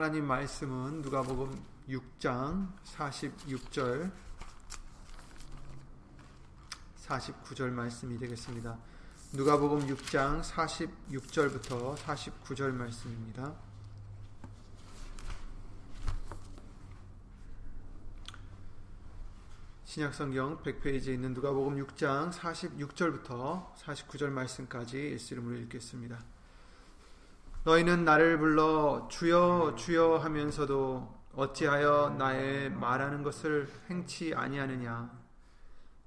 하나님 말씀은 누가복음 6장 46절 49절 말씀이 되겠습니다. 누가복음 6장 46절부터 49절 말씀입니다. 신약성경 100페이지에 있는 누가복음 6장 46절부터 49절 말씀까지 예수 이름으로 읽겠습니다. 너희는 나를 불러 주여 주여 하면서도 어찌하여 나의 말하는 것을 행치 아니하느냐?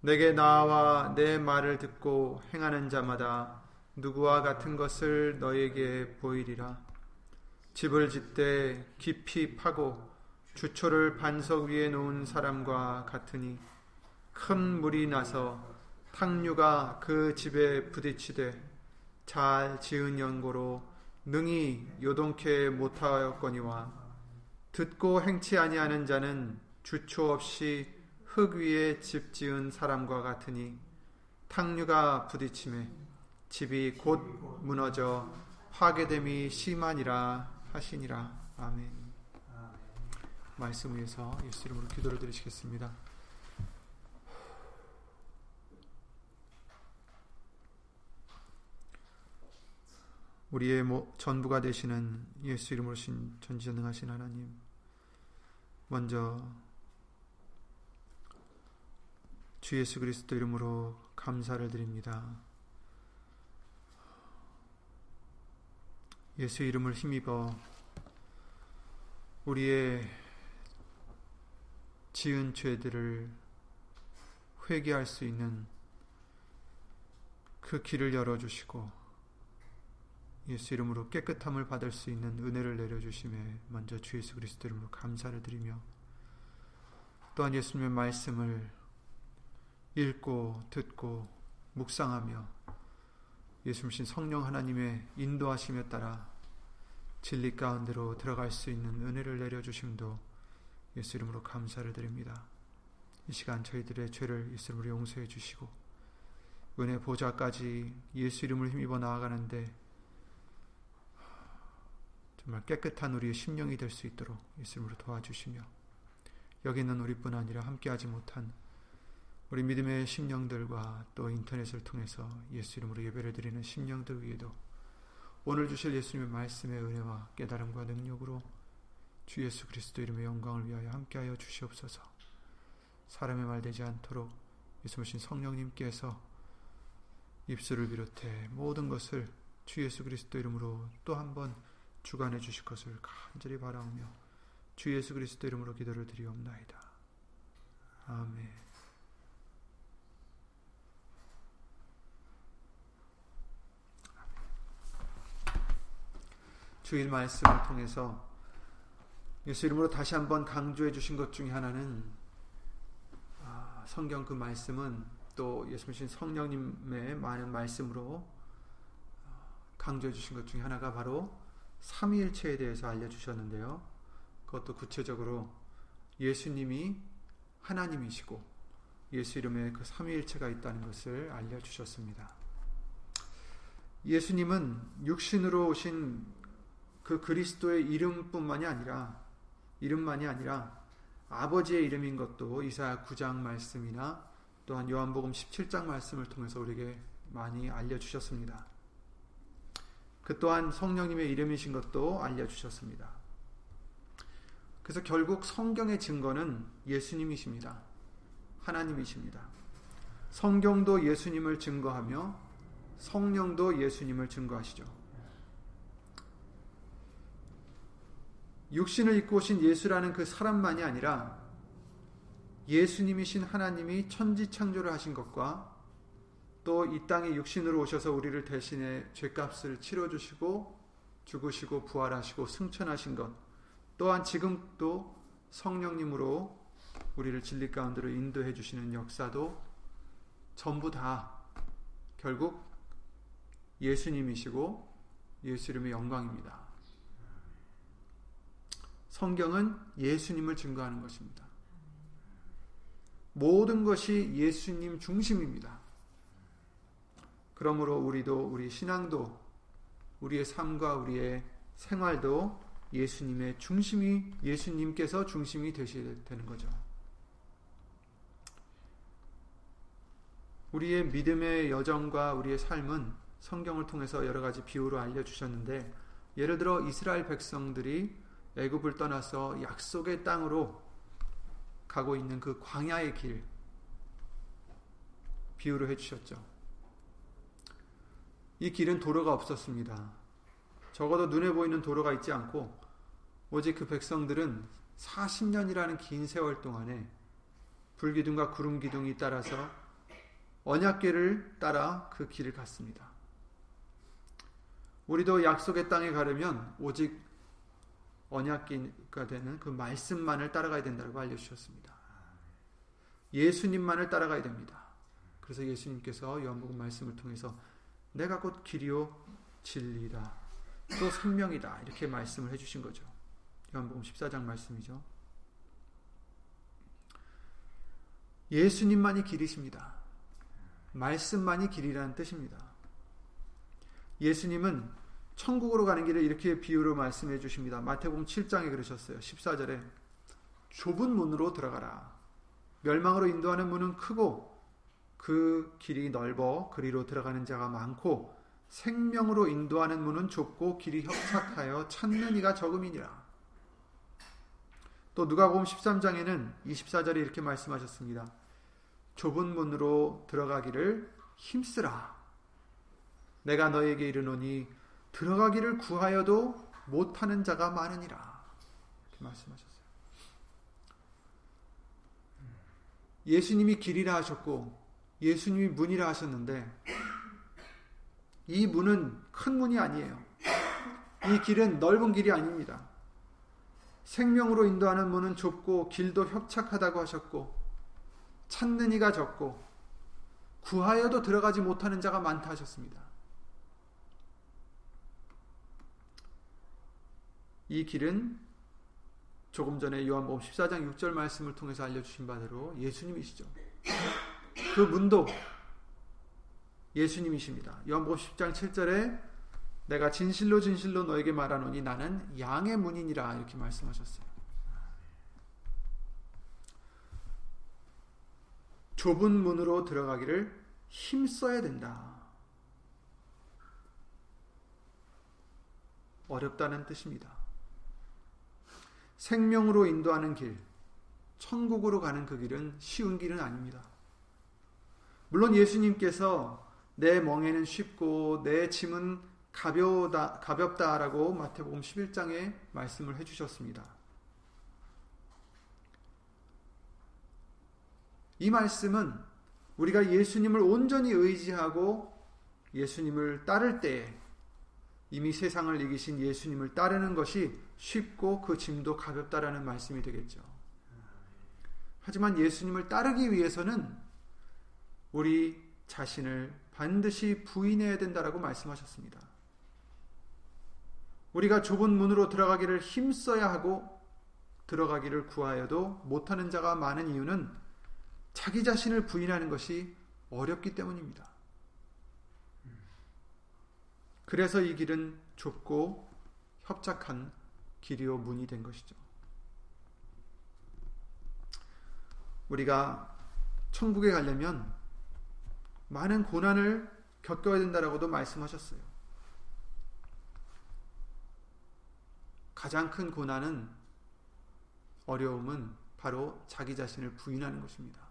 내게 나와 내 말을 듣고 행하는 자마다 누구와 같은 것을 너에게 보이리라? 집을 짓되 깊이 파고 주초를 반석 위에 놓은 사람과 같으니 큰 물이 나서 탕류가 그 집에 부딪히되 잘 지은 연고로 능히 요동케 못하였거니와 듣고 행치 아니하는 자는 주초 없이 흙 위에 집 지은 사람과 같으니 탕류가 부딪힘에 집이 곧 무너져 파괴됨이 심하니라 하시니라 아멘. 말씀 위에서 예수 이름으로 기도를 드리시겠습니다. 우리의 전부가 되시는 예수 이름으로 신 전지전능하신 하나님 먼저 주 예수 그리스도 이름으로 감사를 드립니다. 예수 이름을 힘입어 우리의 지은 죄들을 회개할 수 있는 그 길을 열어주시고 예수 이름으로 깨끗함을 받을 수 있는 은혜를 내려주심에 먼저 주 예수 그리스도 이름으로 감사를 드리며 또한 예수님의 말씀을 읽고 듣고 묵상하며 예수님 성령 하나님의 인도하심에 따라 진리 가운데로 들어갈 수 있는 은혜를 내려주심도 예수 이름으로 감사를 드립니다. 이 시간 저희들의 죄를 예수 이름으로 용서해 주시고 은혜 보좌까지 예수 이름을 힘입어 나아가는데 정말 깨끗한 우리의 심령이 될 수 있도록 예수님으로 도와주시며 여기 있는 우리뿐 아니라 함께하지 못한 우리 믿음의 심령들과 또 인터넷을 통해서 예수 이름으로 예배를 드리는 심령들 위에도 오늘 주실 예수님의 말씀의 은혜와 깨달음과 능력으로 주 예수 그리스도 이름의 영광을 위하여 함께하여 주시옵소서. 사람의 말 되지 않도록 예수님 성령님께서 입술을 비롯해 모든 것을 주 예수 그리스도 이름으로 또 한번 주관해 주실 것을 간절히 바라오며 주 예수 그리스도 이름으로 기도를 드리옵나이다. 아멘. 주일 말씀을 통해서 예수 이름으로 다시 한번 강조해 주신 것 중에 하나는 아, 성경 그 말씀은 또 예수님 성령님의 많은 말씀으로 강조해 주신 것 중에 하나가 바로 삼위일체에 대해서 알려주셨는데요. 그것도 구체적으로 예수님이 하나님이시고 예수 이름에 그 삼위일체가 있다는 것을 알려주셨습니다. 예수님은 육신으로 오신 그 그리스도의 이름뿐만이 아니라 이름만이 아니라 아버지의 이름인 것도 이사야 9장 말씀이나 또한 요한복음 17장 말씀을 통해서 우리에게 많이 알려주셨습니다. 그 또한 성령님의 이름이신 것도 알려주셨습니다. 그래서 결국 성경의 증거는 예수님이십니다. 하나님이십니다. 성경도 예수님을 증거하며 성령도 예수님을 증거하시죠. 육신을 입고 오신 예수라는 그 사람만이 아니라 예수님이신 하나님이 천지 창조를 하신 것과 또 이 땅에 육신으로 오셔서 우리를 대신해 죄값을 치러 주시고 죽으시고 부활하시고 승천하신 것 또한 지금도 성령님으로 우리를 진리 가운데로 인도해 주시는 역사도 전부 다 결국 예수님이시고 예수 이름의 영광입니다. 성경은 예수님을 증거하는 것입니다. 모든 것이 예수님 중심입니다. 그러므로 우리도 우리 신앙도 우리의 삶과 우리의 생활도 예수님의 중심이 예수님께서 중심이 되셔야 되는 거죠. 우리의 믿음의 여정과 우리의 삶은 성경을 통해서 여러 가지 비유로 알려 주셨는데 예를 들어 이스라엘 백성들이 애굽을 떠나서 약속의 땅으로 가고 있는 그 광야의 길 비유로 해 주셨죠. 이 길은 도로가 없었습니다. 적어도 눈에 보이는 도로가 있지 않고 오직 그 백성들은 40년이라는 긴 세월 동안에 불기둥과 구름 기둥이 따라서 언약계를 따라 그 길을 갔습니다. 우리도 약속의 땅에 가려면 오직 언약계가 되는 그 말씀만을 따라가야 된다고 알려 주셨습니다. 예수님만을 따라가야 됩니다. 그래서 예수님께서 요한복음 말씀을 통해서 내가 곧 길이요 진리다 또 생명이다 이렇게 말씀을 해주신 거죠. 요한복음 14장 말씀이죠. 예수님만이 길이십니다. 말씀만이 길이라는 뜻입니다. 예수님은 천국으로 가는 길을 이렇게 비유로 말씀해 주십니다. 마태복음 7장에 그러셨어요. 14절에 좁은 문으로 들어가라. 멸망으로 인도하는 문은 크고 그 길이 넓어 그리로 들어가는 자가 많고 생명으로 인도하는 문은 좁고 길이 협착하여 찾는 이가 적음이니라. 또 누가복음 13장에는 24절에 이렇게 말씀하셨습니다. 좁은 문으로 들어가기를 힘쓰라. 내가 너에게 이르노니 들어가기를 구하여도 못하는 자가 많으니라. 이렇게 말씀하셨어요. 예수님이 길이라 하셨고 예수님이 문이라 하셨는데 이 문은 큰 문이 아니에요. 이 길은 넓은 길이 아닙니다. 생명으로 인도하는 문은 좁고 길도 협착하다고 하셨고 찾는 이가 적고 구하여도 들어가지 못하는 자가 많다 하셨습니다. 이 길은 조금 전에 요한복음 14장 6절 말씀을 통해서 알려주신 바대로 예수님이시죠. 그 문도 예수님이십니다. 요한복음 10장 7절에 내가 진실로 진실로 너에게 말하노니 나는 양의 문이니라 이렇게 말씀하셨어요. 좁은 문으로 들어가기를 힘써야 된다. 어렵다는 뜻입니다. 생명으로 인도하는 길, 천국으로 가는 그 길은 쉬운 길은 아닙니다. 물론 예수님께서 내 멍에는 쉽고 내 짐은 가벼다, 가볍다라고 마태복음 11장에 말씀을 해주셨습니다. 이 말씀은 우리가 예수님을 온전히 의지하고 예수님을 따를 때 이미 세상을 이기신 예수님을 따르는 것이 쉽고 그 짐도 가볍다라는 말씀이 되겠죠. 하지만 예수님을 따르기 위해서는 우리 자신을 반드시 부인해야 된다라고 말씀하셨습니다. 우리가 좁은 문으로 들어가기를 힘써야 하고 들어가기를 구하여도 못하는 자가 많은 이유는 자기 자신을 부인하는 것이 어렵기 때문입니다. 그래서 이 길은 좁고 협착한 길이요 문이 된 것이죠. 우리가 천국에 가려면 많은 고난을 겪어야 된다라고도 말씀하셨어요. 가장 큰 고난은 어려움은 바로 자기 자신을 부인하는 것입니다.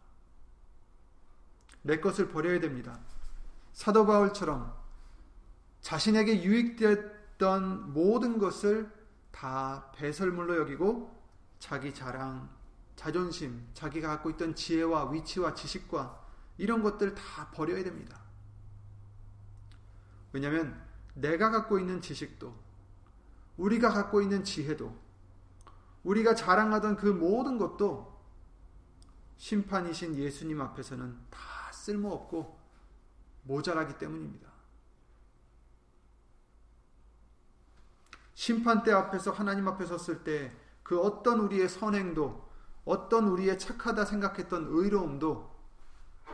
내 것을 버려야 됩니다. 사도 바울처럼 자신에게 유익되었던 모든 것을 다 배설물로 여기고 자기 자랑, 자존심, 자기가 갖고 있던 지혜와 위치와 지식과 이런 것들 다 버려야 됩니다. 왜냐하면 내가 갖고 있는 지식도 우리가 갖고 있는 지혜도 우리가 자랑하던 그 모든 것도 심판이신 예수님 앞에서는 다 쓸모없고 모자라기 때문입니다. 심판대 앞에서 하나님 앞에 섰을 때 그 어떤 우리의 선행도 어떤 우리의 착하다 생각했던 의로움도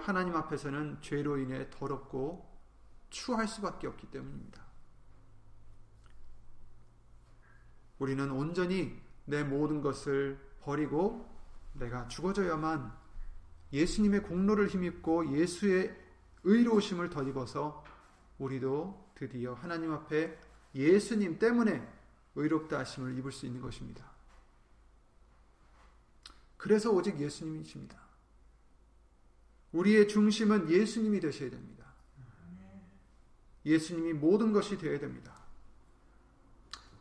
하나님 앞에서는 죄로 인해 더럽고 추할 수밖에 없기 때문입니다. 우리는 온전히 내 모든 것을 버리고 내가 죽어져야만 예수님의 공로를 힘입고 예수의 의로우심을 덧입어서 우리도 드디어 하나님 앞에 예수님 때문에 의롭다 하심을 입을 수 있는 것입니다. 그래서 오직 예수님이십니다. 우리의 중심은 예수님이 되셔야 됩니다. 예수님이 모든 것이 되어야 됩니다.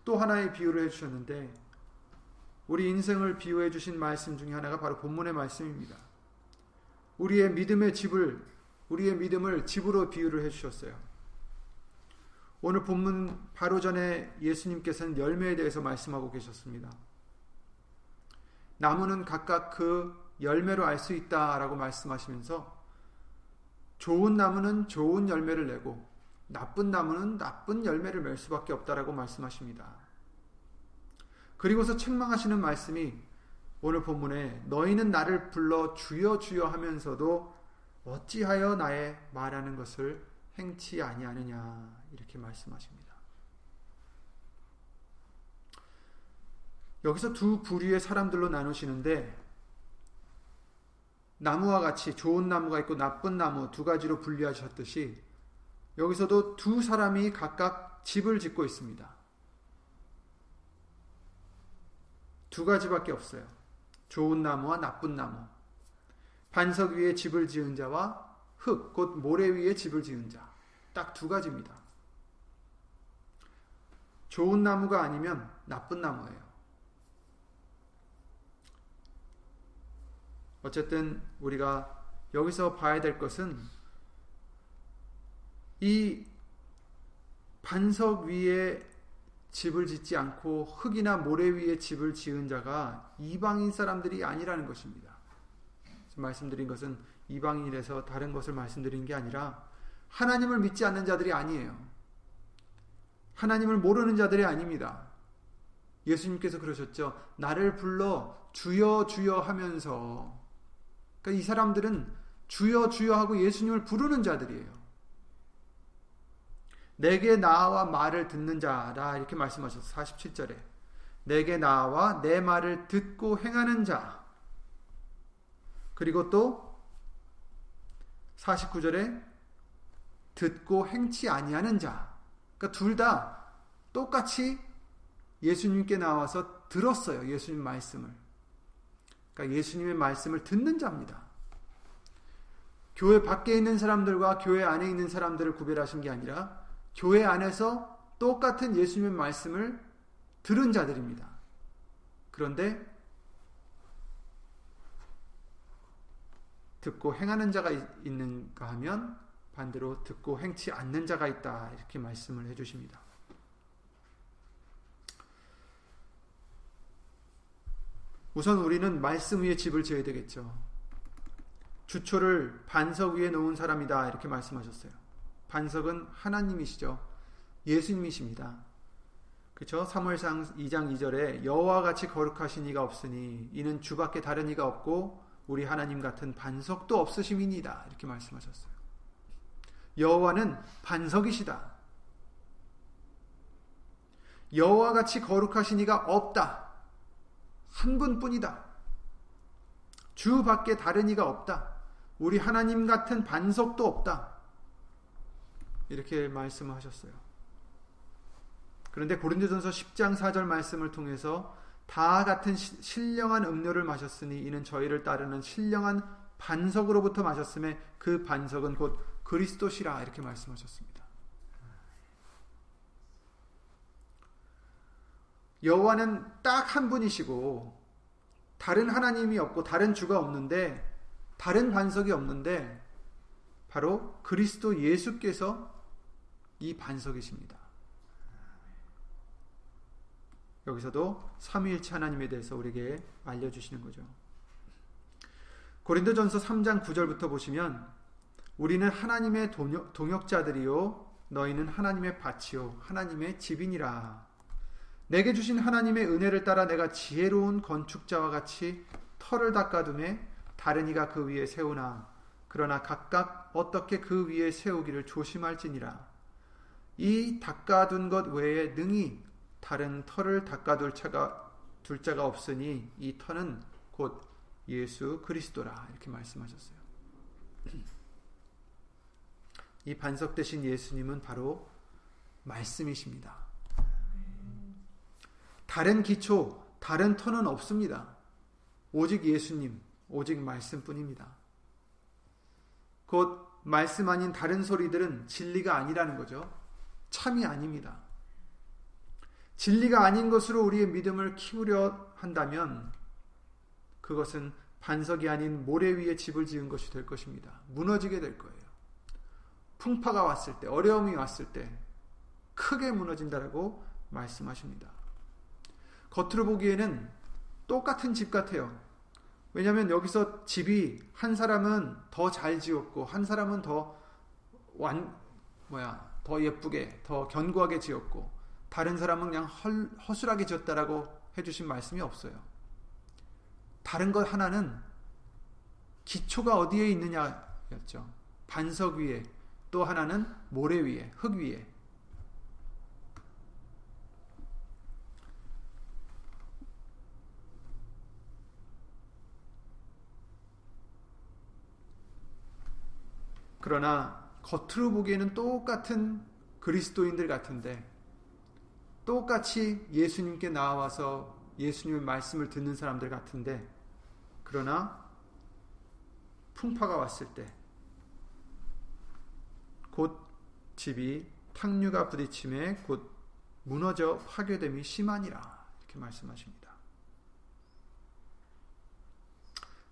또 하나의 비유를 해주셨는데 우리 인생을 비유해 주신 말씀 중에 하나가 바로 본문의 말씀입니다. 우리의 믿음의 집을 우리의 믿음을 집으로 비유를 해 주셨어요. 오늘 본문 바로 전에 예수님께서는 열매에 대해서 말씀하고 계셨습니다. 나무는 각각 그 열매로 알 수 있다라고 말씀하시면서 좋은 나무는 좋은 열매를 내고 나쁜 나무는 나쁜 열매를 맺을 수밖에 없다라고 말씀하십니다. 그리고서 책망하시는 말씀이 오늘 본문에 너희는 나를 불러 주여 주여 하면서도 어찌하여 나의 말하는 것을 행치 아니하느냐 이렇게 말씀하십니다. 여기서 두 부류의 사람들로 나누시는데 나무와 같이 좋은 나무가 있고 나쁜 나무 두 가지로 분리하셨듯이 여기서도 두 사람이 각각 집을 짓고 있습니다. 두 가지밖에 없어요. 좋은 나무와 나쁜 나무. 반석 위에 집을 지은 자와 흙, 곧 모래 위에 집을 지은 자. 딱 두 가지입니다. 좋은 나무가 아니면 나쁜 나무예요. 어쨌든 우리가 여기서 봐야 될 것은 이 반석 위에 집을 짓지 않고 흙이나 모래 위에 집을 지은 자가 이방인 사람들이 아니라는 것입니다. 말씀드린 것은 이방인이라서 다른 것을 말씀드린 게 아니라 하나님을 믿지 않는 자들이 아니에요. 하나님을 모르는 자들이 아닙니다. 예수님께서 그러셨죠. 나를 불러 주여 주여 하면서 그러니까 이 사람들은 주여 주여 하고 예수님을 부르는 자들이에요. 내게 나와 말을 듣는 자라 이렇게 말씀하셨어요. 47절에. 내게 나와 내 말을 듣고 행하는 자. 그리고 또 49절에 듣고 행치 아니하는 자. 그러니까 둘 다 똑같이 예수님께 나와서 들었어요. 예수님 말씀을. 그러니까 예수님의 말씀을 듣는 자입니다. 교회 밖에 있는 사람들과 교회 안에 있는 사람들을 구별하신 게 아니라 교회 안에서 똑같은 예수님의 말씀을 들은 자들입니다. 그런데 듣고 행하는 자가 있는가 하면 반대로 듣고 행치 않는 자가 있다. 이렇게 말씀을 해 주십니다. 우선 우리는 말씀 위에 집을 지어야 되겠죠. 주초를 반석 위에 놓은 사람이다. 이렇게 말씀하셨어요. 반석은 하나님이시죠. 예수님이십니다. 그렇죠? 사무엘상 2장 2절에 여호와 같이 거룩하신 이가 없으니 이는 주밖에 다른 이가 없고 우리 하나님 같은 반석도 없으심이니이다. 이렇게 말씀하셨어요. 여호와는 반석이시다. 여호와 같이 거룩하신 이가 없다. 한 분뿐이다. 주 밖에 다른 이가 없다. 우리 하나님 같은 반석도 없다. 이렇게 말씀하셨어요. 그런데 고린도전서 10장 4절 말씀을 통해서 다 같은 신령한 음료를 마셨으니 이는 저희를 따르는 신령한 반석으로부터 마셨음에 그 반석은 곧 그리스도시라 이렇게 말씀하셨습니다. 여호와는 딱 한 분이시고 다른 하나님이 없고 다른 주가 없는데 다른 반석이 없는데 바로 그리스도 예수께서 이 반석이십니다. 여기서도 삼위일체 하나님에 대해서 우리에게 알려 주시는 거죠. 고린도전서 3장 9절부터 보시면 우리는 하나님의 동역, 동역자들이요 너희는 하나님의 밭이요 하나님의 집이니라. 내게 주신 하나님의 은혜를 따라 내가 지혜로운 건축자와 같이 털을 닦아둠에 다른 이가 그 위에 세우나 그러나 각각 어떻게 그 위에 세우기를 조심할지니라. 이 닦아둔 것 외에 능히 다른 터를 닦아둘 자가 둘 자가 없으니 이 터는 곧 예수 그리스도라 이렇게 말씀하셨어요. 이 반석 대신 예수님은 바로 말씀이십니다. 다른 기초, 다른 터는 없습니다. 오직 예수님, 오직 말씀뿐입니다. 곧 말씀 아닌 다른 소리들은 진리가 아니라는 거죠. 참이 아닙니다. 진리가 아닌 것으로 우리의 믿음을 키우려 한다면 그것은 반석이 아닌 모래 위에 집을 지은 것이 될 것입니다. 무너지게 될 거예요. 풍파가 왔을 때, 어려움이 왔을 때 크게 무너진다라고 말씀하십니다. 겉으로 보기에는 똑같은 집 같아요. 왜냐하면 여기서 집이 한 사람은 더 잘 지었고 한 사람은 더 완, 뭐야 더 예쁘게 더 견고하게 지었고 다른 사람은 그냥 헐, 허술하게 지었다라고 해주신 말씀이 없어요. 다른 것 하나는 기초가 어디에 있느냐였죠. 반석 위에 또 하나는 모래 위에 흙 위에 그러나 겉으로 보기에는 똑같은 그리스도인들 같은데 똑같이 예수님께 나와서 예수님의 말씀을 듣는 사람들 같은데 그러나 풍파가 왔을 때 곧 집이 탕류가 부딪힘에 곧 무너져 파괴됨이 심하니라 이렇게 말씀하십니다.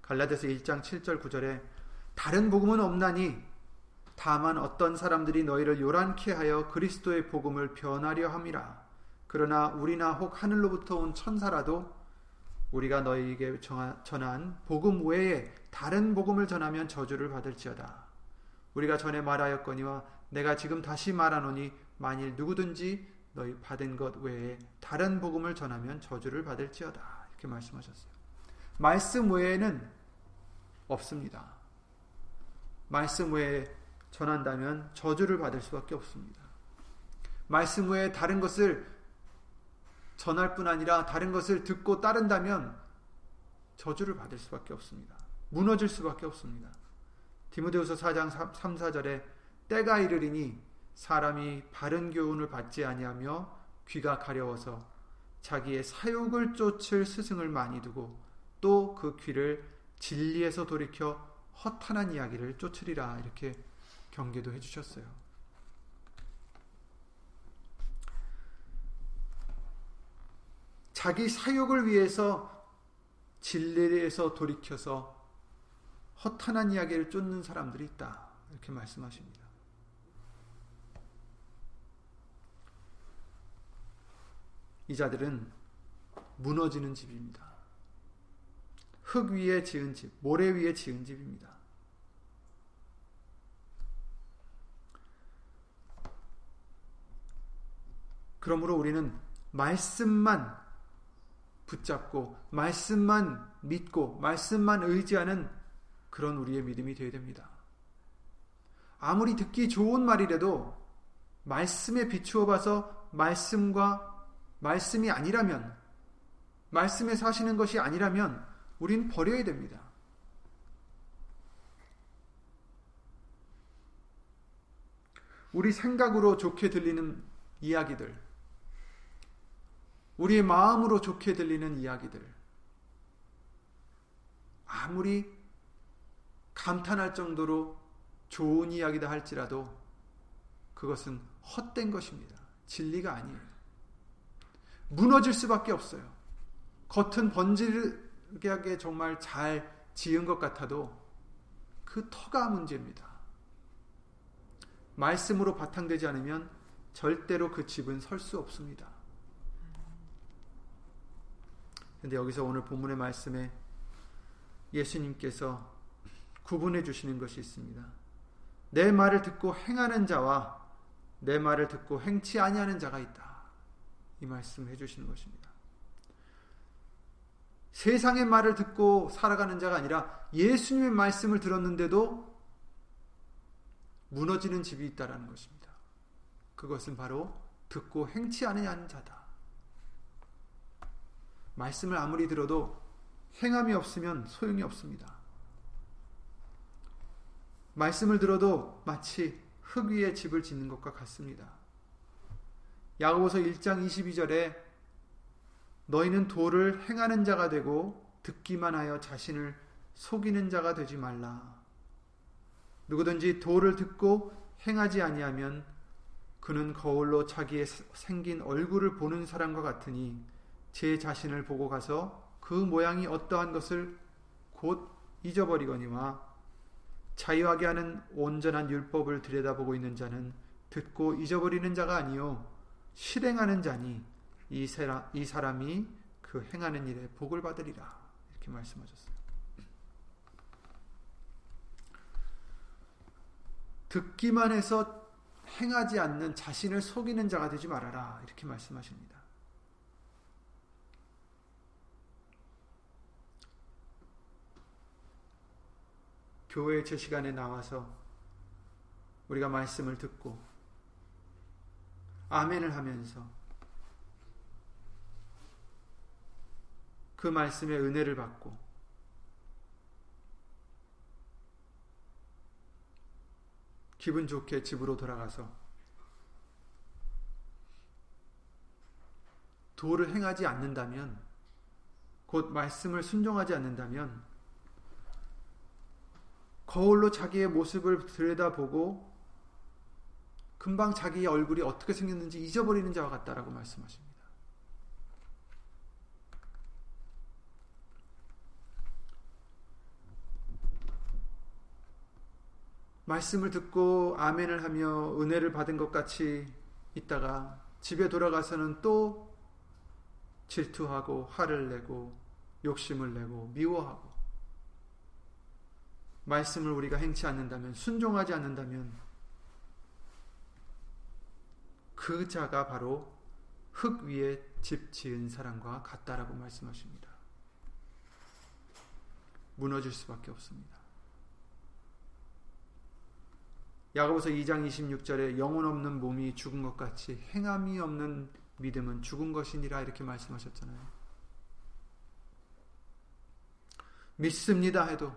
갈라디아서 1장 7절 9절에 다른 복음은 없나니 다만 어떤 사람들이 너희를 요란케 하여 그리스도의 복음을 변하려 함이라. 그러나 우리나 혹 하늘로부터 온 천사라도 우리가 너희에게 전한 복음 외에 다른 복음을 전하면 저주를 받을지어다. 우리가 전에 말하였거니와 내가 지금 다시 말하노니 만일 누구든지 너희 받은 것 외에 다른 복음을 전하면 저주를 받을지어다. 이렇게 말씀하셨어요. 말씀 외에는 없습니다. 말씀 외에 전한다면 저주를 받을 수밖에 없습니다. 말씀 외에 다른 것을 전할 뿐 아니라 다른 것을 듣고 따른다면 저주를 받을 수밖에 없습니다. 무너질 수밖에 없습니다. 디모데후서 4장 3, 4절에 때가 이르리니 사람이 바른 교훈을 받지 아니하며 귀가 가려워서 자기의 사욕을 쫓을 스승을 많이 두고 또 그 귀를 진리에서 돌이켜 허탄한 이야기를 쫓으리라 이렇게 경계도 해주셨어요. 자기 사욕을 위해서 진리에서 돌이켜서 허탄한 이야기를 쫓는 사람들이 있다. 이렇게 말씀하십니다. 이 자들은 무너지는 집입니다. 흙 위에 지은 집, 모래 위에 지은 집입니다. 그러므로 우리는 말씀만 붙잡고 말씀만 믿고 말씀만 의지하는 그런 우리의 믿음이 되어야 됩니다. 아무리 듣기 좋은 말이라도 말씀에 비추어 봐서 말씀과 말씀이 아니라면 말씀에 사시는 것이 아니라면 우린 버려야 됩니다. 우리 생각으로 좋게 들리는 이야기들, 우리의 마음으로 좋게 들리는 이야기들, 아무리 감탄할 정도로 좋은 이야기다 할지라도 그것은 헛된 것입니다. 진리가 아니에요. 무너질 수밖에 없어요. 겉은 번지르게 정말 잘 지은 것 같아도 그 터가 문제입니다. 말씀으로 바탕되지 않으면 절대로 그 집은 설 수 없습니다. 근데 여기서 오늘 본문의 말씀에 예수님께서 구분해 주시는 것이 있습니다. 내 말을 듣고 행하는 자와 내 말을 듣고 행치 아니하는 자가 있다. 이 말씀 해 주시는 것입니다. 세상의 말을 듣고 살아가는 자가 아니라 예수님의 말씀을 들었는데도 무너지는 집이 있다라는 것입니다. 그것은 바로 듣고 행치 않으냐는 자다. 말씀을 아무리 들어도 행함이 없으면 소용이 없습니다. 말씀을 들어도 마치 흙 위에 집을 짓는 것과 같습니다. 야고보서 1장 22절에 너희는 도를 행하는 자가 되고 듣기만 하여 자신을 속이는 자가 되지 말라. 누구든지 도를 듣고 행하지 아니하면 그는 거울로 자기의 생긴 얼굴을 보는 사람과 같으니 제 자신을 보고 가서 그 모양이 어떠한 것을 곧 잊어버리거니와 자유하게 하는 온전한 율법을 들여다보고 있는 자는 듣고 잊어버리는 자가 아니요 실행하는 자니 이, 사람, 이 사람이 그 행하는 일에 복을 받으리라 이렇게 말씀하셨어요. 듣기만 해서 행하지 않는 자신을 속이는 자가 되지 말아라 이렇게 말씀하십니다. 교회 제 시간에 나와서 우리가 말씀을 듣고 아멘을 하면서 그 말씀의 은혜를 받고 기분 좋게 집으로 돌아가서 도를 행하지 않는다면 곧 말씀을 순종하지 않는다면 거울로 자기의 모습을 들여다보고 금방 자기의 얼굴이 어떻게 생겼는지 잊어버리는 자와 같다라고 말씀하십니다. 말씀을 듣고 아멘을 하며 은혜를 받은 것 같이 있다가 집에 돌아가서는 또 질투하고 화를 내고 욕심을 내고 미워하고 말씀을 우리가 행치 않는다면, 순종하지 않는다면, 그 자가 바로 흙 위에 집 지은 사람과 같다라고 말씀하십니다. 무너질 수밖에 없습니다. 야고보서 2장 26절에 영혼 없는 몸이 죽은 것 같이 행함이 없는 믿음은 죽은 것이니라 이렇게 말씀하셨잖아요. 믿습니다 해도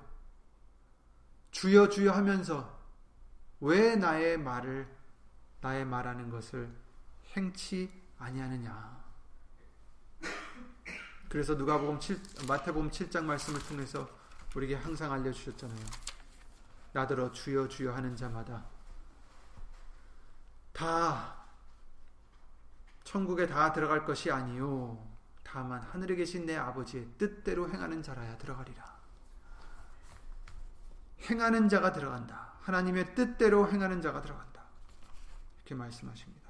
주여 주여 하면서 왜 나의 말을 나의 말하는 것을 행치 아니하느냐. 그래서 누가복음 7 마태복음 7장 말씀을 통해서 우리에게 항상 알려 주셨잖아요. 나더러 주여 주여 하는 자마다 다 천국에 다 들어갈 것이 아니요 다만 하늘에 계신 내 아버지의 뜻대로 행하는 자라야 들어가리라. 행하는 자가 들어간다. 하나님의 뜻대로 행하는 자가 들어간다. 이렇게 말씀하십니다.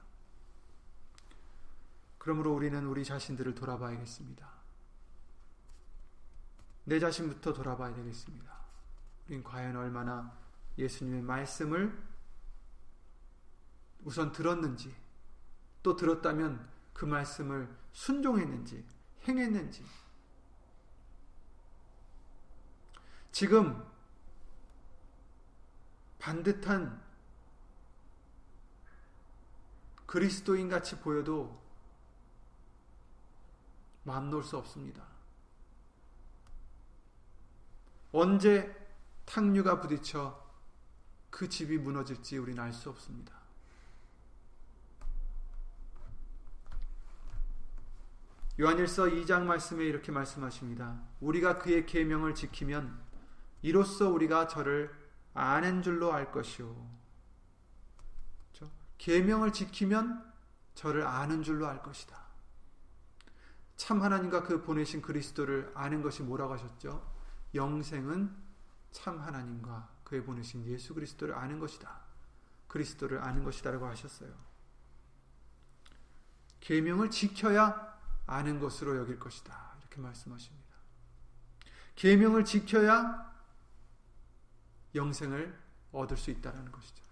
그러므로 우리는 우리 자신들을 돌아봐야겠습니다. 내 자신부터 돌아봐야 되겠습니다. 우린 과연 얼마나 예수님의 말씀을 우선 들었는지, 또 들었다면 그 말씀을 순종했는지, 행했는지, 지금 반듯한 그리스도인 같이 보여도 마음 놓을 수 없습니다. 언제 탕류가 부딪혀 그 집이 무너질지 우리는 알 수 없습니다. 요한일서 2장 말씀에 이렇게 말씀하십니다. 우리가 그의 계명을 지키면 이로써 우리가 저를 아는 줄로 알 것이요. 그렇죠? 계명을 지키면 저를 아는 줄로 알 것이다. 참 하나님과 그 보내신 그리스도를 아는 것이 뭐라고 하셨죠? 영생은 참 하나님과 그의 보내신 예수 그리스도를 아는 것이다. 그리스도를 아는 것이다라고 하셨어요. 계명을 지켜야 아는 것으로 여길 것이다. 이렇게 말씀하십니다. 계명을 지켜야 영생을 얻을 수 있다는 것이죠.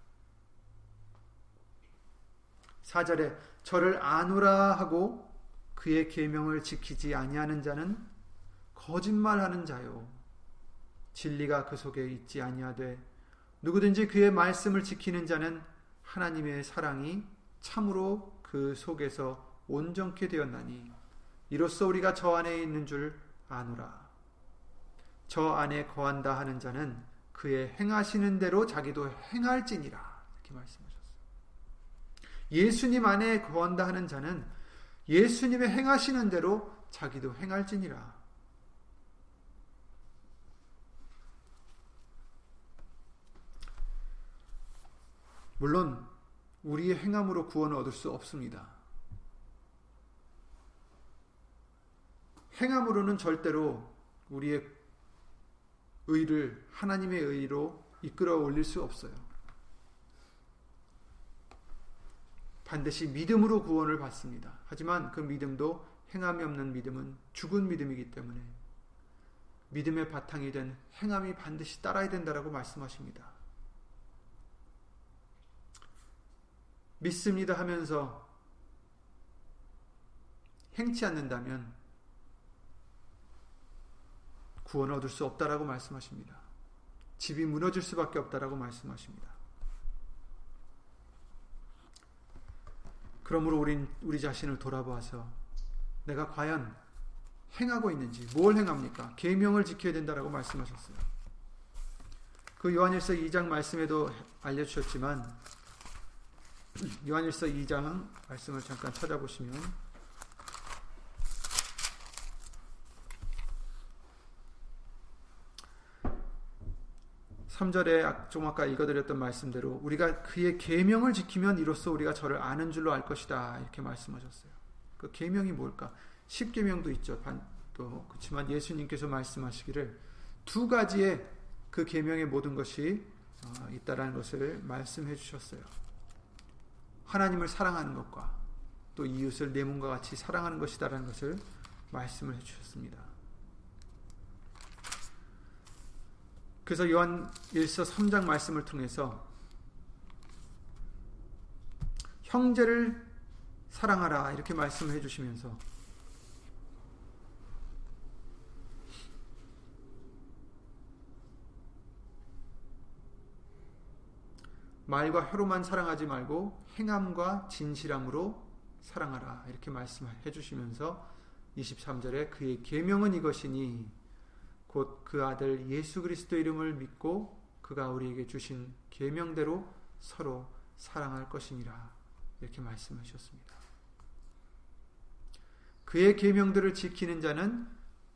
4절에 저를 아노라 하고 그의 계명을 지키지 아니하는 자는 거짓말하는 자요 진리가 그 속에 있지 아니하되 누구든지 그의 말씀을 지키는 자는 하나님의 사랑이 참으로 그 속에서 온전케 되었나니 이로써 우리가 저 안에 있는 줄 아노라. 저 안에 거한다 하는 자는 그의 행하시는 대로 자기도 행할지니라. 이렇게 말씀하셨어요. 예수님 안에 거한다 하는 자는 예수님의 행하시는 대로 자기도 행할지니라. 물론 우리의 행함으로 구원을 얻을 수 없습니다. 행함으로는 절대로 우리의 의를 하나님의 의로 이끌어 올릴 수 없어요. 반드시 믿음으로 구원을 받습니다. 하지만 그 믿음도 행함이 없는 믿음은 죽은 믿음이기 때문에 믿음의 바탕이 된 행함이 반드시 따라야 된다라고 말씀하십니다. 믿습니다 하면서 행치 않는다면 구원 얻을 수 없다라고 말씀하십니다. 집이 무너질 수밖에 없다라고 말씀하십니다. 그러므로 우린 우리 자신을 돌아보아서 내가 과연 행하고 있는지 뭘 행합니까? 계명을 지켜야 된다라고 말씀하셨어요. 그 요한일서 2장 말씀에도 알려 주셨지만 요한일서 2장 말씀을 잠깐 찾아보시면 3절에 좀 아까 읽어드렸던 말씀대로 우리가 그의 계명을 지키면 이로써 우리가 저를 아는 줄로 알 것이다 이렇게 말씀하셨어요. 그 계명이 뭘까? 10계명도 있죠. 또 그렇지만 예수님께서 말씀하시기를 두 가지의 그 계명의 모든 것이 어, 있다라는 것을 말씀해 주셨어요. 하나님을 사랑하는 것과 또 이웃을 내 몸과 같이 사랑하는 것이다라는 것을 말씀을 해 주셨습니다. 그래서 요한 1서 3장 말씀을 통해서 형제를 사랑하라 이렇게 말씀해 주시면서 말과 혀로만 사랑하지 말고 행함과 진실함으로 사랑하라 이렇게 말씀해 주시면서 23절에 그의 계명은 이것이니 곧 그 아들 예수 그리스도 이름을 믿고 그가 우리에게 주신 계명대로 서로 사랑할 것이니라 이렇게 말씀하셨습니다. 그의 계명들을 지키는 자는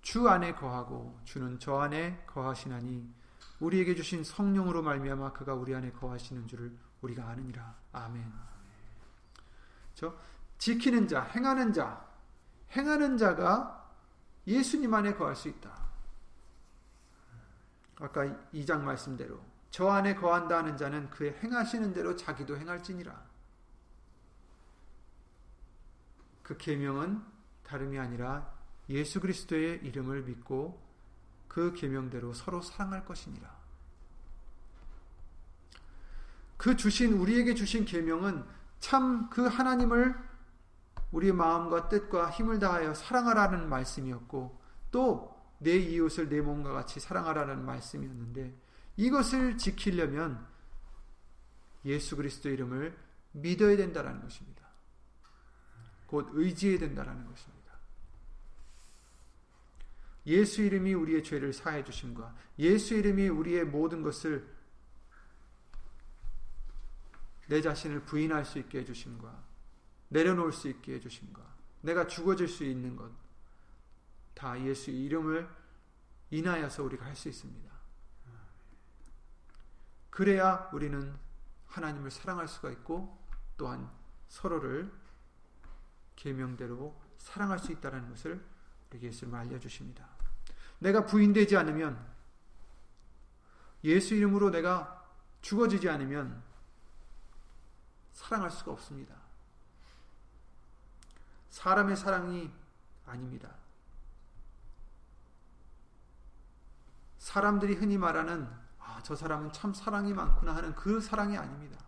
주 안에 거하고 주는 저 안에 거하시나니 우리에게 주신 성령으로 말미암아 그가 우리 안에 거하시는 줄을 우리가 아느니라. 아멘. 저 지키는 자, 행하는 자, 행하는 자가 예수님 안에 거할 수 있다. 아까 2장 말씀대로 저 안에 거한다 하는 자는 그의 행하시는 대로 자기도 행할지니라. 그 계명은 다름이 아니라 예수 그리스도의 이름을 믿고 그 계명대로 서로 사랑할 것이니라. 그 주신 우리에게 주신 계명은 참 그 하나님을 우리의 마음과 뜻과 힘을 다하여 사랑하라는 말씀이었고 또 내 이웃을 내 몸과 같이 사랑하라는 말씀이었는데 이것을 지키려면 예수 그리스도 이름을 믿어야 된다는 것입니다. 곧 의지해야 된다는 것입니다. 예수 이름이 우리의 죄를 사해 주심과 예수 이름이 우리의 모든 것을 내 자신을 부인할 수 있게 해 주심과 내려놓을 수 있게 해 주심과 내가 죽어질 수 있는 것 다 예수 이름을 인하여서 우리가 할 수 있습니다. 그래야 우리는 하나님을 사랑할 수가 있고 또한 서로를 계명대로 사랑할 수 있다는 것을 우리에게 예수님 알려주십니다. 내가 부인되지 않으면 예수 이름으로 내가 죽어지지 않으면 사랑할 수가 없습니다. 사람의 사랑이 아닙니다. 사람들이 흔히 말하는 아, 저 사람은 참 사랑이 많구나 하는 그 사랑이 아닙니다.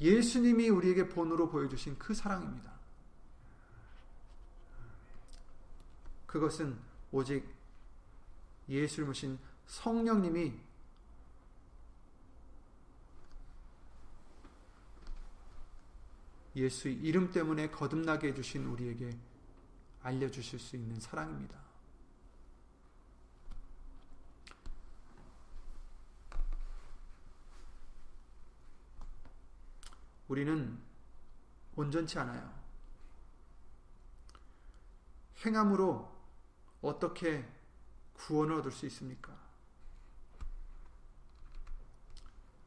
예수님이 우리에게 본으로 보여주신 그 사랑입니다. 그것은 오직 예수를 모신 성령님이 예수 이름 때문에 거듭나게 해주신 우리에게 알려주실 수 있는 사랑입니다. 우리는 온전치 않아요. 행함으로 어떻게 구원을 얻을 수 있습니까?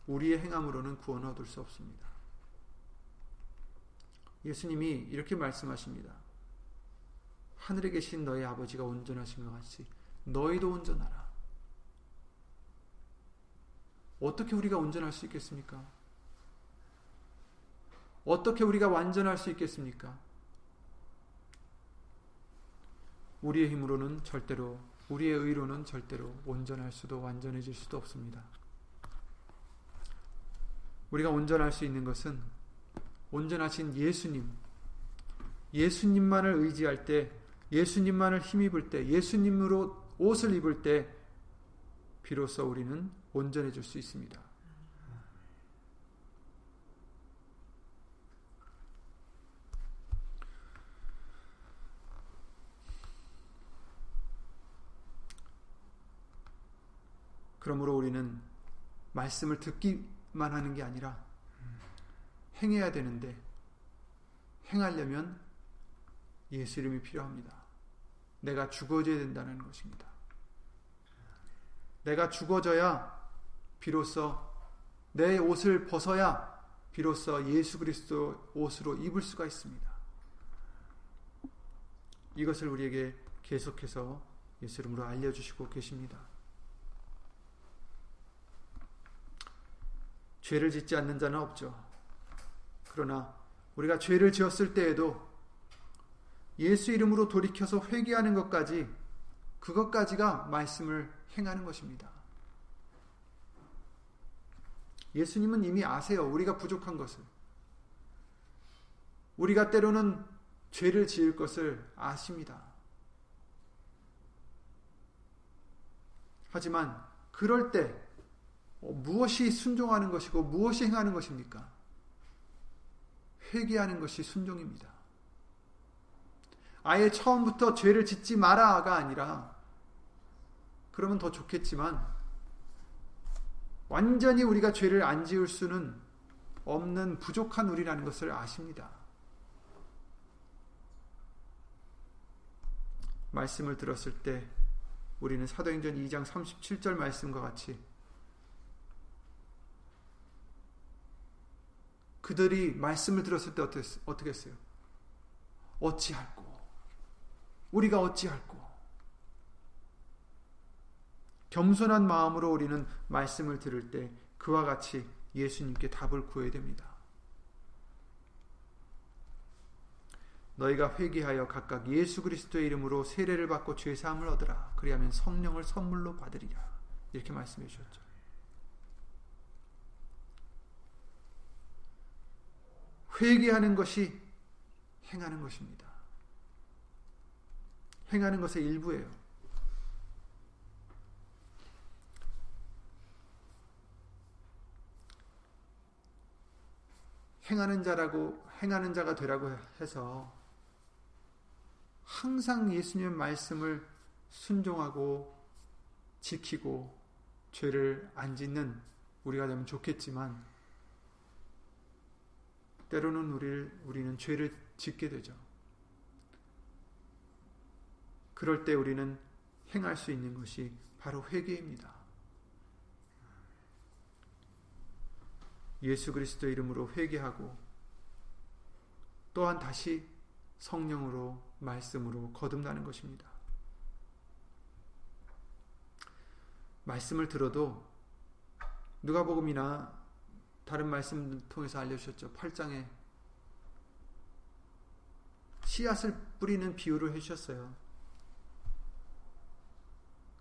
우리의 행함으로는 구원을 얻을 수 없습니다. 예수님이 이렇게 말씀하십니다. 하늘에 계신 너희 아버지가 온전하신 것 같이 너희도 온전하라. 어떻게 우리가 온전할 수 있겠습니까? 어떻게 우리가 완전할 수 있겠습니까? 우리의 힘으로는 절대로, 우리의 의로는 절대로 온전할 수도 완전해질 수도 없습니다. 우리가 온전할 수 있는 것은 온전하신 예수님, 예수님만을 의지할 때, 예수님만을 힘입을 때, 예수님으로 옷을 입을 때, 비로소 우리는 온전해질 수 있습니다. 그러므로 우리는 말씀을 듣기만 하는 게 아니라 행해야 되는데 행하려면 예수 이름이 필요합니다. 내가 죽어져야 된다는 것입니다. 내가 죽어져야 비로소 내 옷을 벗어야 비로소 예수 그리스도 옷으로 입을 수가 있습니다. 이것을 우리에게 계속해서 예수 이름으로 알려주시고 계십니다. 죄를 짓지 않는 자는 없죠. 그러나 우리가 죄를 지었을 때에도 예수 이름으로 돌이켜서 회개하는 것까지 그것까지가 말씀을 행하는 것입니다. 예수님은 이미 아세요. 우리가 부족한 것을. 우리가 때로는 죄를 지을 것을 아십니다. 하지만 그럴 때 무엇이 순종하는 것이고 무엇이 행하는 것입니까? 회개하는 것이 순종입니다. 아예 처음부터 죄를 짓지 마라가 아니라 그러면 더 좋겠지만 완전히 우리가 죄를 안 지을 수는 없는 부족한 우리라는 것을 아십니다. 말씀을 들었을 때 우리는 사도행전 2장 37절 말씀과 같이 그들이 말씀을 들었을 때 어떻게 했어요? 어찌할꼬? 우리가 어찌할꼬? 겸손한 마음으로 우리는 말씀을 들을 때 그와 같이 예수님께 답을 구해야 됩니다. 너희가 회개하여 각각 예수 그리스도의 이름으로 세례를 받고 죄 사함을 얻으라. 그리하면 성령을 선물로 받으리라. 이렇게 말씀해 주셨죠. 회개하는 것이 행하는 것입니다. 행하는 것의 일부예요. 행하는 자라고 행하는 자가 되라고 해서 항상 예수님의 말씀을 순종하고 지키고 죄를 안 짓는 우리가 되면 좋겠지만 때로는 우리를, 우리는 죄를 짓게 되죠. 그럴 때 우리는 행할 수 있는 것이 바로 회개입니다. 예수 그리스도 이름으로 회개하고 또한 다시 성령으로 말씀으로 거듭나는 것입니다. 말씀을 들어도 누가복음이나 다른 말씀 통해서 알려주셨죠. 8장에 씨앗을 뿌리는 비유를 해주셨어요.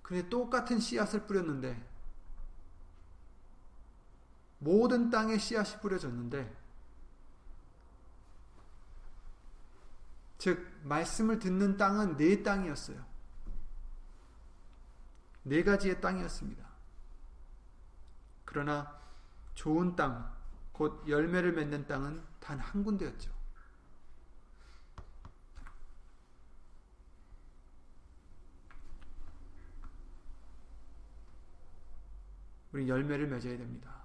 근데 똑같은 씨앗을 뿌렸는데 모든 땅에 씨앗이 뿌려졌는데 즉 말씀을 듣는 땅은 네 땅이었어요. 네 가지의 땅이었습니다. 그러나 좋은 땅, 곧 열매를 맺는 땅은 단 한 군데였죠. 우리 열매를 맺어야 됩니다.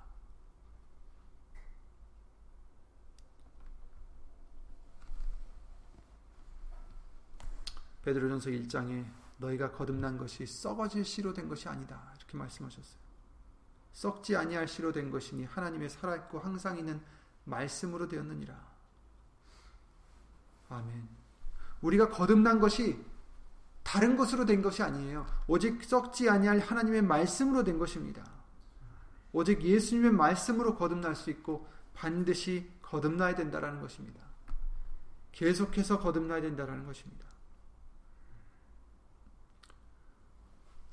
베드로전서 1장에 너희가 거듭난 것이 썩어질 씨로 된 것이 아니다. 이렇게 말씀하셨어요. 썩지 아니할 씨로 된 것이니 하나님의 살아있고 항상 있는 말씀으로 되었느니라. 아멘. 우리가 거듭난 것이 다른 것으로 된 것이 아니에요. 오직 썩지 아니할 하나님의 말씀으로 된 것입니다. 오직 예수님의 말씀으로 거듭날 수 있고 반드시 거듭나야 된다라는 것입니다. 계속해서 거듭나야 된다라는 것입니다.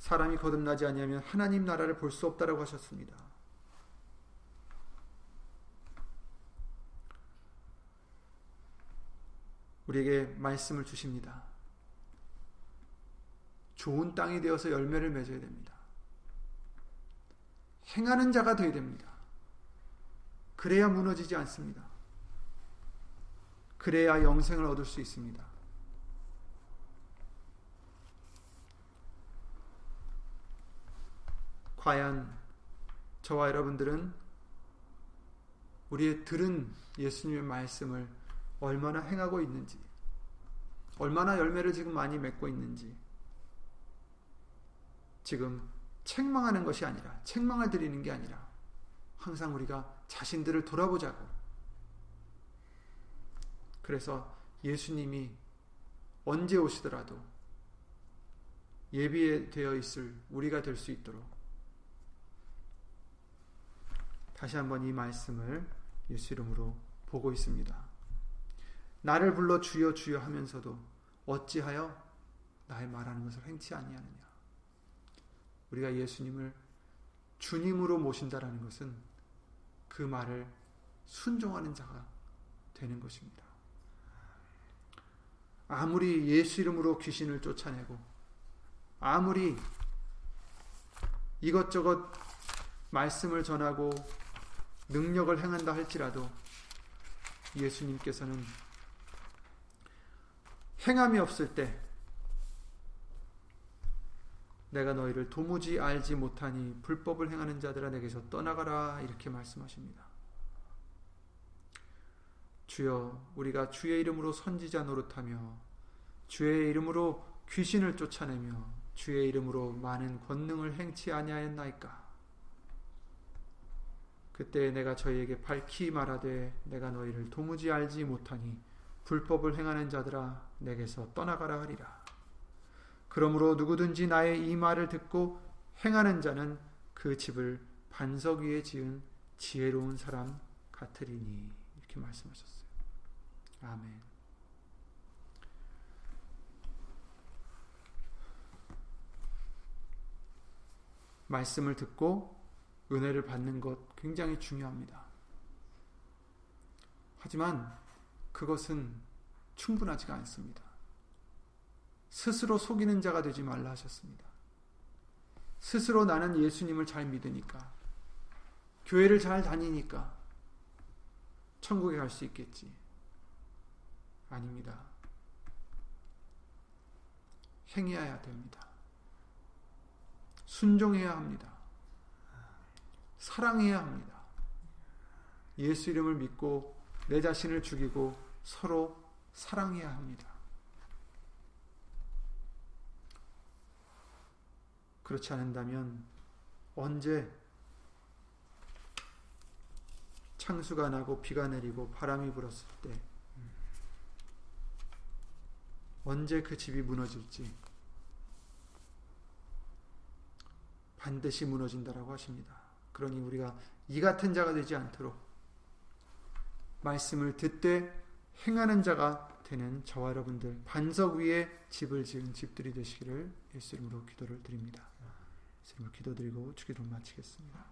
사람이 거듭나지 아니하면 하나님 나라를 볼 수 없다라고 하셨습니다. 우리에게 말씀을 주십니다. 좋은 땅이 되어서 열매를 맺어야 됩니다. 행하는 자가 되어야 됩니다. 그래야 무너지지 않습니다. 그래야 영생을 얻을 수 있습니다. 과연 저와 여러분들은 우리의 들은 예수님의 말씀을 얼마나 행하고 있는지, 얼마나 열매를 지금 많이 맺고 있는지, 지금 책망하는 것이 아니라, 책망을 드리는 게 아니라, 항상 우리가 자신들을 돌아보자고. 그래서 예수님이 언제 오시더라도 예비되어 있을 우리가 될 수 있도록 다시 한번 이 말씀을 예수 이름으로 보고 있습니다. 나를 불러 주여 주여 하면서도 어찌하여 나의 말하는 것을 행치 아니하느냐. 우리가 예수님을 주님으로 모신다라는 것은 그 말을 순종하는 자가 되는 것입니다. 아무리 예수 이름으로 귀신을 쫓아내고 아무리 이것저것 말씀을 전하고 능력을 행한다 할지라도 예수님께서는 행함이 없을 때 내가 너희를 도무지 알지 못하니 불법을 행하는 자들아 내게서 떠나가라 이렇게 말씀하십니다. 주여 우리가 주의 이름으로 선지자 노릇하며 주의 이름으로 귀신을 쫓아내며 주의 이름으로 많은 권능을 행치 아니하였나이까 그때 내가 저희에게 밝히 말하되 내가 너희를 도무지 알지 못하니 불법을 행하는 자들아 내게서 떠나가라 하리라. 그러므로 누구든지 나의 이 말을 듣고 행하는 자는 그 집을 반석 위에 지은 지혜로운 사람 같으리니 이렇게 말씀하셨어요. 아멘. 말씀을 듣고 은혜를 받는 것 굉장히 중요합니다. 하지만 그것은 충분하지가 않습니다. 스스로 속이는 자가 되지 말라 하셨습니다. 스스로 나는 예수님을 잘 믿으니까, 교회를 잘 다니니까, 천국에 갈 수 있겠지. 아닙니다. 행해야 됩니다. 순종해야 합니다. 사랑해야 합니다. 예수 이름을 믿고 내 자신을 죽이고 서로 사랑해야 합니다. 그렇지 않는다면 언제 창수가 나고 비가 내리고 바람이 불었을 때 언제 그 집이 무너질지 반드시 무너진다라고 하십니다. 그러니 우리가 이 같은 자가 되지 않도록 말씀을 듣되 행하는 자가 되는 저와 여러분들 반석 위에 집을 지은 집들이 되시기를 예수 이름으로 기도를 드립니다. 예수 이름으로 기도드리고 주기도를 마치겠습니다.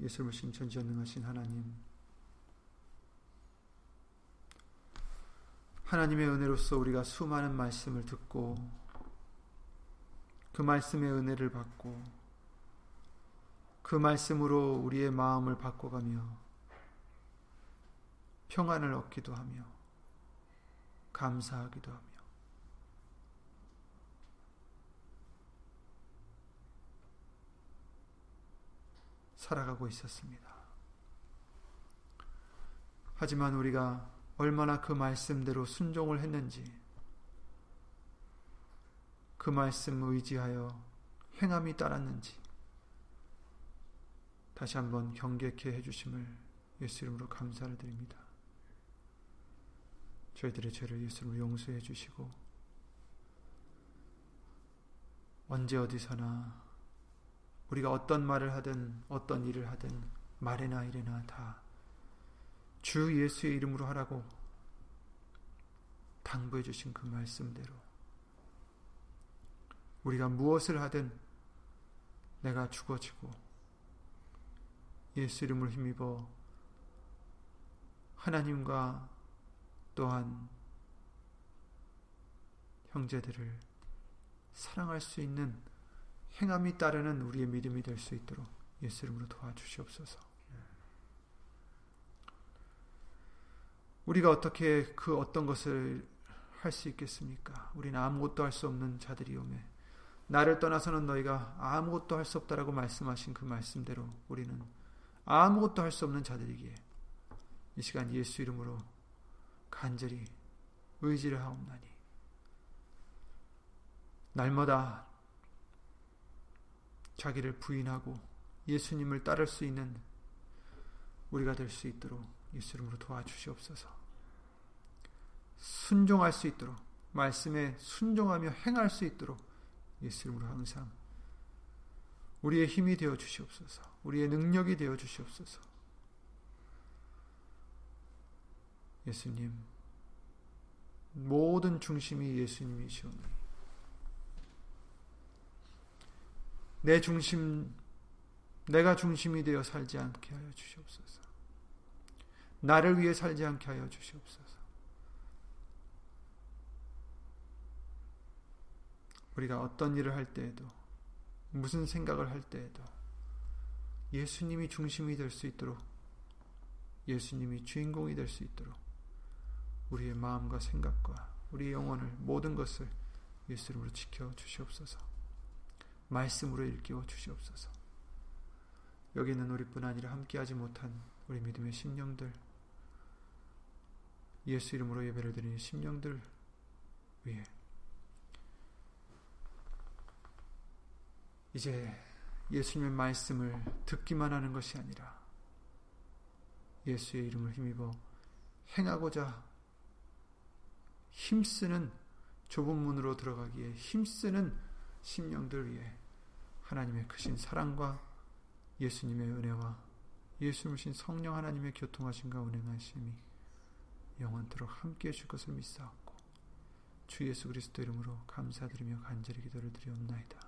예수님을 신천지전능하신 하나님 하나님의 은혜로서 우리가 수많은 말씀을 듣고 그 말씀의 은혜를 받고 그 말씀으로 우리의 마음을 바꿔가며 평안을 얻기도 하며 감사하기도 하며 살아가고 있었습니다. 하지만 우리가 얼마나 그 말씀대로 순종을 했는지 그 말씀 의지하여 행함이 따랐는지 다시 한번 경계케 해주심을 예수 이름으로 감사를 드립니다. 저희들의 죄를 예수로 용서해 주시고 언제 어디서나 우리가 어떤 말을 하든 어떤 일을 하든 말이나 일이나 다 주 예수의 이름으로 하라고 당부해 주신 그 말씀대로 우리가 무엇을 하든 내가 죽어지고 예수 이름을 힘입어 하나님과 또한 형제들을 사랑할 수 있는 행함이 따르는 우리의 믿음이 될 수 있도록 예수 이름으로 도와주시옵소서. 우리가 어떻게 그 어떤 것을 할 수 있겠습니까? 우리는 아무것도 할 수 없는 자들이오매 나를 떠나서는 너희가 아무것도 할 수 없다라고 말씀하신 그 말씀대로 우리는 아무것도 할 수 없는 자들이기에 이 시간 예수 이름으로 간절히 의지를 하옵나니 날마다 자기를 부인하고 예수님을 따를 수 있는 우리가 될 수 있도록 예수 이름으로 도와주시옵소서. 순종할 수 있도록 말씀에 순종하며 행할 수 있도록 예수 이름으로 항상 우리의 힘이 되어 주시옵소서. 우리의 능력이 되어 주시옵소서. 예수님 모든 중심이 예수님이시오니 내 중심 내가 중심이 되어 살지 않게 하여 주시옵소서. 나를 위해 살지 않게 하여 주시옵소서. 우리가 어떤 일을 할 때에도 무슨 생각을 할 때에도 예수님이 중심이 될 수 있도록 예수님이 주인공이 될 수 있도록 우리의 마음과 생각과 우리의 영혼을 모든 것을 예수님으로 지켜 주시옵소서. 말씀으로 일깨워 주시옵소서. 여기는 우리뿐 아니라 함께하지 못한 우리 믿음의 심령들 예수 이름으로 예배를 드리는 심령들 위해 이제 예수님의 말씀을 듣기만 하는 것이 아니라 예수의 이름을 힘입어 행하고자 힘쓰는 좁은 문으로 들어가기에 힘쓰는 심령들 위해 하나님의 크신 사랑과 예수님의 은혜와 예수님신 성령 하나님의 교통하심과 운행하심이 영원토록 함께해 줄 것을 믿사옵고 주 예수 그리스도 이름으로 감사드리며 간절히 기도를 드리옵나이다.